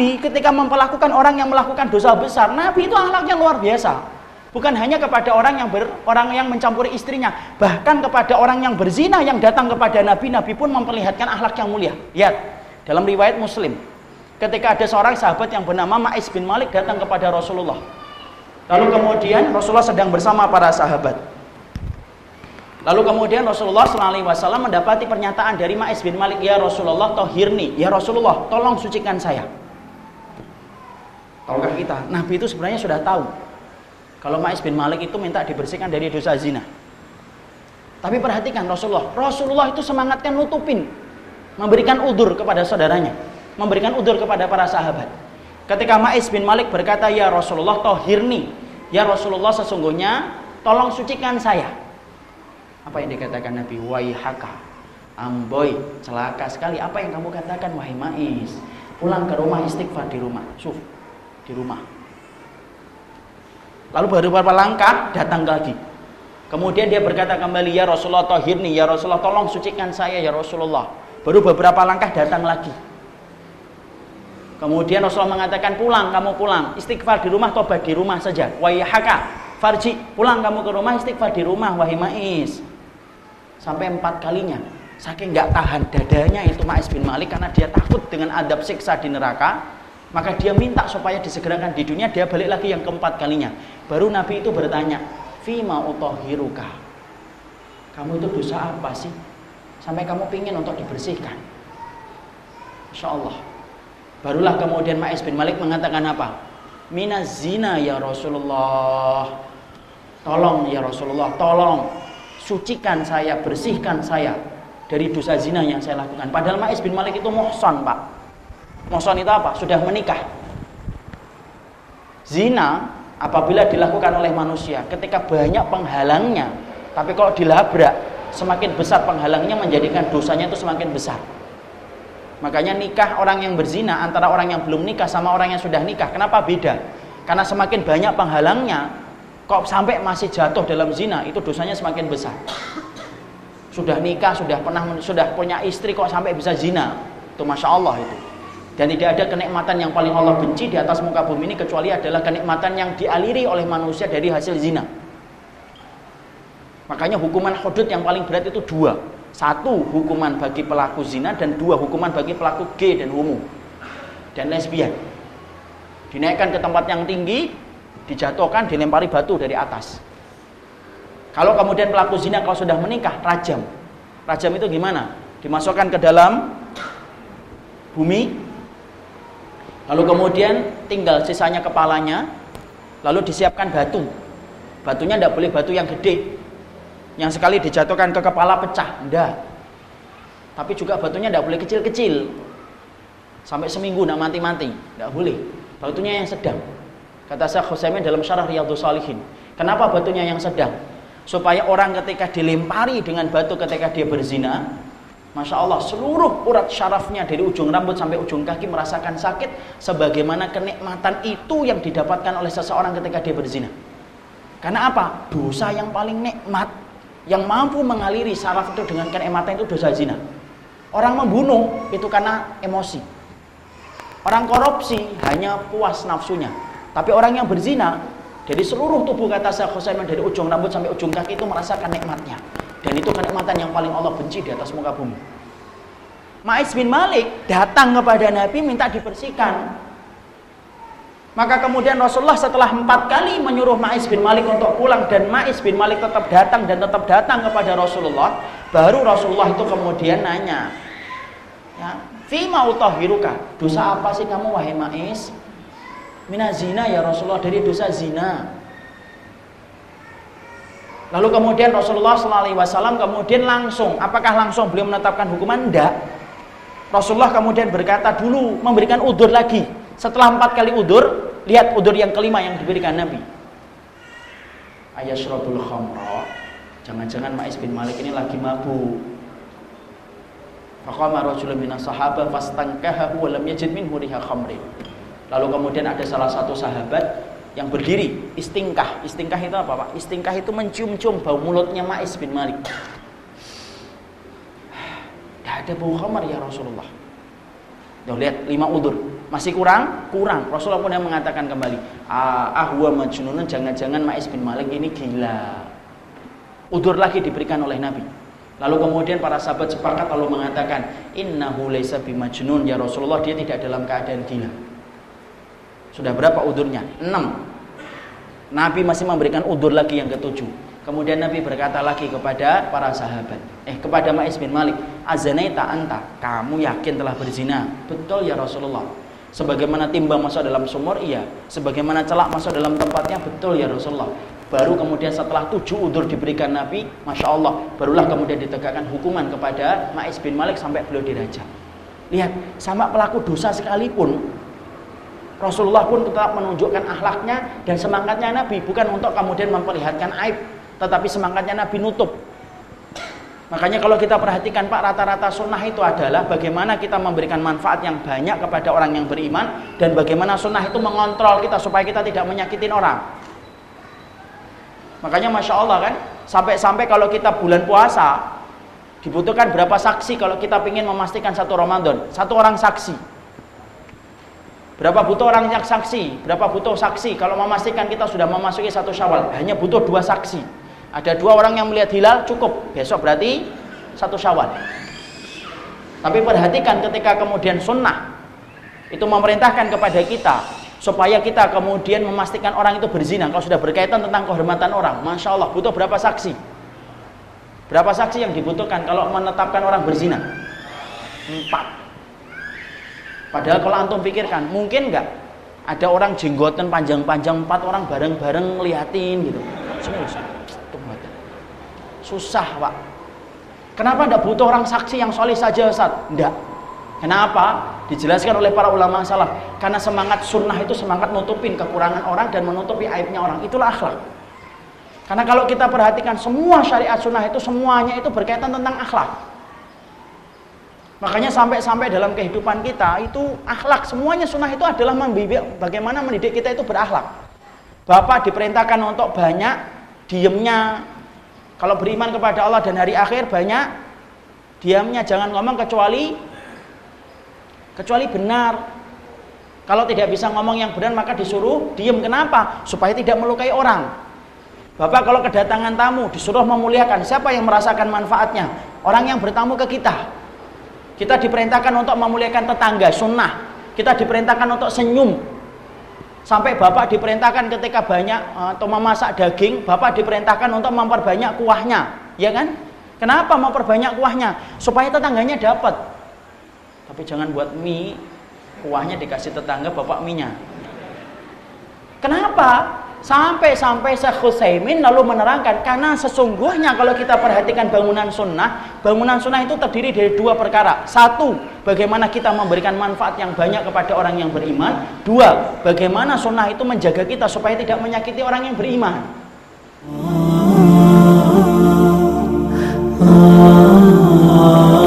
Nabi ketika memperlakukan orang yang melakukan dosa besar, Nabi itu akhlaknya luar biasa. Bukan hanya kepada orang yang ber, orang yang mencampuri istrinya, bahkan kepada orang yang berzina yang datang kepada Nabi, Nabi pun memperlihatkan akhlak yang mulia. Lihat dalam riwayat Muslim, ketika ada seorang sahabat yang bernama Ma'is bin Malik datang kepada Rasulullah. Lalu kemudian Rasulullah sedang bersama para sahabat. Lalu kemudian Rasulullah SAW mendapati pernyataan dari Ma'is bin Malik, Ya Rasulullah, tohirni, Ya Rasulullah, tolong sucikan saya. Tahukah kita, Nabi itu sebenarnya sudah tahu kalau Ma'is bin Malik itu minta dibersihkan dari dosa zina. Tapi perhatikan Rasulullah. Rasulullah itu semangatkan nutupin. Memberikan udur kepada saudaranya. Memberikan udur kepada para sahabat. Ketika Ma'is bin Malik berkata, Ya Rasulullah tohirni. Ya Rasulullah sesungguhnya tolong sucikan saya. Apa yang dikatakan Nabi? Waihaka. Amboy, celaka sekali. Apa yang kamu katakan wahai Ma'is? Pulang ke rumah istighfar di rumah. Suf, di rumah Lalu baru beberapa langkah datang lagi. Kemudian dia berkata kembali, "Ya Rasulullah, tohirni, ya Rasulullah, tolong sucikan saya ya Rasulullah." Baru beberapa langkah datang lagi. Kemudian Rasulullah mengatakan, "Pulang, kamu pulang. Istighfar di rumah, tobat di rumah saja." Wayyahaka, farji, pulang kamu ke rumah, istighfar di rumah, wahai Ma'is. Sampai empat kalinya. Saking nggak tahan dadanya itu Ma'is bin Malik karena dia takut dengan adab siksa di neraka maka dia minta supaya disegerakan di dunia, dia balik lagi yang keempat kalinya. Baru Nabi itu bertanya, Fima utohiruka. Kamu itu dosa apa sih? Sampai kamu pingin untuk dibersihkan. Insya Allah. Barulah kemudian Ma'is bin Malik mengatakan apa? Minaz zina ya Rasulullah. Tolong ya Rasulullah, tolong sucikan saya, bersihkan saya dari dosa zina yang saya lakukan. Padahal Ma'is bin Malik itu muhsan, Pak Mohson itu apa? Sudah menikah. Zina apabila dilakukan oleh manusia ketika banyak penghalangnya, tapi kalau dilabrak semakin besar penghalangnya menjadikan dosanya itu semakin besar. Makanya nikah orang yang berzina antara orang yang belum nikah sama orang yang sudah nikah, kenapa beda? Karena semakin banyak penghalangnya, kok sampai masih jatuh dalam zina, itu dosanya semakin besar. Sudah nikah, sudah pernah sudah punya istri kok sampai bisa zina, itu masya Allah itu. Dan tidak ada kenikmatan yang paling Allah benci di atas muka bumi ini kecuali adalah kenikmatan yang dialiri oleh manusia dari hasil zina. Makanya hukuman hudud yang paling berat itu dua. Satu hukuman bagi pelaku zina dan dua hukuman bagi pelaku gay dan homo dan lesbian. Dinaikkan ke tempat yang tinggi, dijatuhkan, dilempari batu dari atas. Kalau kemudian pelaku zina kalau sudah menikah, rajam. Rajam itu gimana? Dimasukkan ke dalam bumi, Lalu kemudian tinggal sisanya kepalanya, lalu disiapkan batu. Batunya tidak boleh batu yang gede, yang sekali dijatuhkan ke kepala pecah, enggak. Tapi juga batunya tidak boleh kecil-kecil, sampai seminggu tidak mati-mati, tidak boleh. Batunya yang sedang. Kata Syekh Husaymin dalam syarah Riyadhus Salihin. Kenapa batunya yang sedang? Supaya orang ketika dilempari dengan batu ketika dia berzina, Masya Allah seluruh urat syarafnya dari ujung rambut sampai ujung kaki merasakan sakit sebagaimana kenikmatan itu yang didapatkan oleh seseorang ketika dia berzina. Karena apa? Dosa yang paling nikmat yang mampu mengaliri syaraf itu dengan kenikmatan itu dosa zina. Orang membunuh itu karena emosi. Orang korupsi hanya puas nafsunya. Tapi orang yang berzina dari seluruh tubuh kata Husayman dari ujung rambut sampai ujung kaki itu merasakan nikmatnya. Dan itu kenikmatan yang paling Allah benci di atas muka bumi. Ma'is bin Malik datang kepada Nabi minta dibersihkan. Maka kemudian Rasulullah setelah empat kali menyuruh Ma'is bin Malik untuk pulang dan Ma'is bin Malik tetap datang dan tetap datang kepada Rasulullah, baru Rasulullah itu kemudian nanya, ya, Fima dosa apa sih kamu wahai Ma'is? Mina zina ya Rasulullah dari dosa zina. Lalu kemudian Rasulullah SAW kemudian langsung, apakah langsung beliau menetapkan hukuman? Tidak. Rasulullah kemudian berkata dulu, memberikan udur lagi. Setelah empat kali udur, lihat udur yang kelima yang diberikan Nabi. Ayashrabul khamra. Jangan-jangan Ma'is bin Malik ini lagi mabuk. Faqama rajulun minas sahabah fastankahahu wa lam yajid minhu. Lalu kemudian ada salah satu sahabat yang berdiri istingkah istingkah itu apa pak istingkah itu mencium-cium bau mulutnya Ma'is bin Malik tidak ada bau khamar ya Rasulullah Tuh lihat lima udur. Masih kurang? Kurang. Rasulullah pun yang mengatakan kembali, ah, majnunun jangan-jangan Ma'is bin Malik ini gila. Udur lagi diberikan oleh Nabi. Lalu kemudian para sahabat sepakat lalu mengatakan, "Innahu laisa bimajnun ya Rasulullah, dia tidak dalam keadaan gila." Sudah berapa udurnya? Enam. Nabi masih memberikan udur lagi yang ketujuh. Kemudian Nabi berkata lagi kepada para sahabat, eh kepada Ma'is bin Malik, "Azanaita anta? Kamu yakin telah berzina?" "Betul ya Rasulullah." Sebagaimana timbang masuk dalam sumur, iya. Sebagaimana celak masuk dalam tempatnya, betul ya Rasulullah. Baru kemudian setelah tujuh udur diberikan Nabi, Masya Allah, barulah kemudian ditegakkan hukuman kepada Ma'is bin Malik sampai beliau dirajam. Lihat, sama pelaku dosa sekalipun, Rasulullah pun tetap menunjukkan akhlaknya dan semangatnya Nabi bukan untuk kemudian memperlihatkan aib, tetapi semangatnya Nabi nutup Makanya kalau kita perhatikan Pak rata-rata sunnah itu adalah bagaimana kita memberikan manfaat yang banyak kepada orang yang beriman dan bagaimana sunnah itu mengontrol kita supaya kita tidak menyakitin orang. Makanya masya Allah kan sampai-sampai kalau kita bulan puasa dibutuhkan berapa saksi kalau kita ingin memastikan satu Ramadan satu orang saksi. Berapa butuh orang yang saksi? Berapa butuh saksi kalau memastikan kita sudah memasuki satu Syawal? Hanya butuh dua saksi. Ada dua orang yang melihat hilal cukup. Besok berarti satu syawal. Tapi perhatikan ketika kemudian sunnah itu memerintahkan kepada kita supaya kita kemudian memastikan orang itu berzina. Kalau sudah berkaitan tentang kehormatan orang, masya Allah butuh berapa saksi? Berapa saksi yang dibutuhkan kalau menetapkan orang berzina? Empat. Padahal kalau antum pikirkan, mungkin nggak ada orang jenggotan panjang-panjang empat orang bareng-bareng ngeliatin gitu. Semua. Susah pak. Kenapa tidak butuh orang saksi yang solih saja Ustaz? Tidak. Kenapa? Dijelaskan oleh para ulama salah. Karena semangat sunnah itu semangat nutupin kekurangan orang dan menutupi aibnya orang. Itulah akhlak. Karena kalau kita perhatikan semua syariat sunnah itu semuanya itu berkaitan tentang akhlak. Makanya sampai-sampai dalam kehidupan kita itu akhlak semuanya sunnah itu adalah membimbing bagaimana mendidik kita itu berakhlak. Bapak diperintahkan untuk banyak diemnya, kalau beriman kepada Allah dan hari akhir banyak diamnya jangan ngomong kecuali kecuali benar. Kalau tidak bisa ngomong yang benar maka disuruh diam. Kenapa? Supaya tidak melukai orang. Bapak kalau kedatangan tamu disuruh memuliakan, siapa yang merasakan manfaatnya? Orang yang bertamu ke kita. Kita diperintahkan untuk memuliakan tetangga, sunnah. Kita diperintahkan untuk senyum, Sampai bapak diperintahkan ketika banyak eh, atau memasak daging, bapak diperintahkan untuk memperbanyak kuahnya, ya kan? Kenapa memperbanyak kuahnya? Supaya tetangganya dapat. Tapi jangan buat mie, kuahnya dikasih tetangga bapak mie-nya. Kenapa? Sampai-sampai Syekh Husaymin lalu menerangkan karena sesungguhnya kalau kita perhatikan bangunan sunnah, bangunan sunnah itu terdiri dari dua perkara. Satu, bagaimana kita memberikan manfaat yang banyak kepada orang yang beriman. Dua, bagaimana sunnah itu menjaga kita supaya tidak menyakiti orang yang beriman. Oh, oh, oh.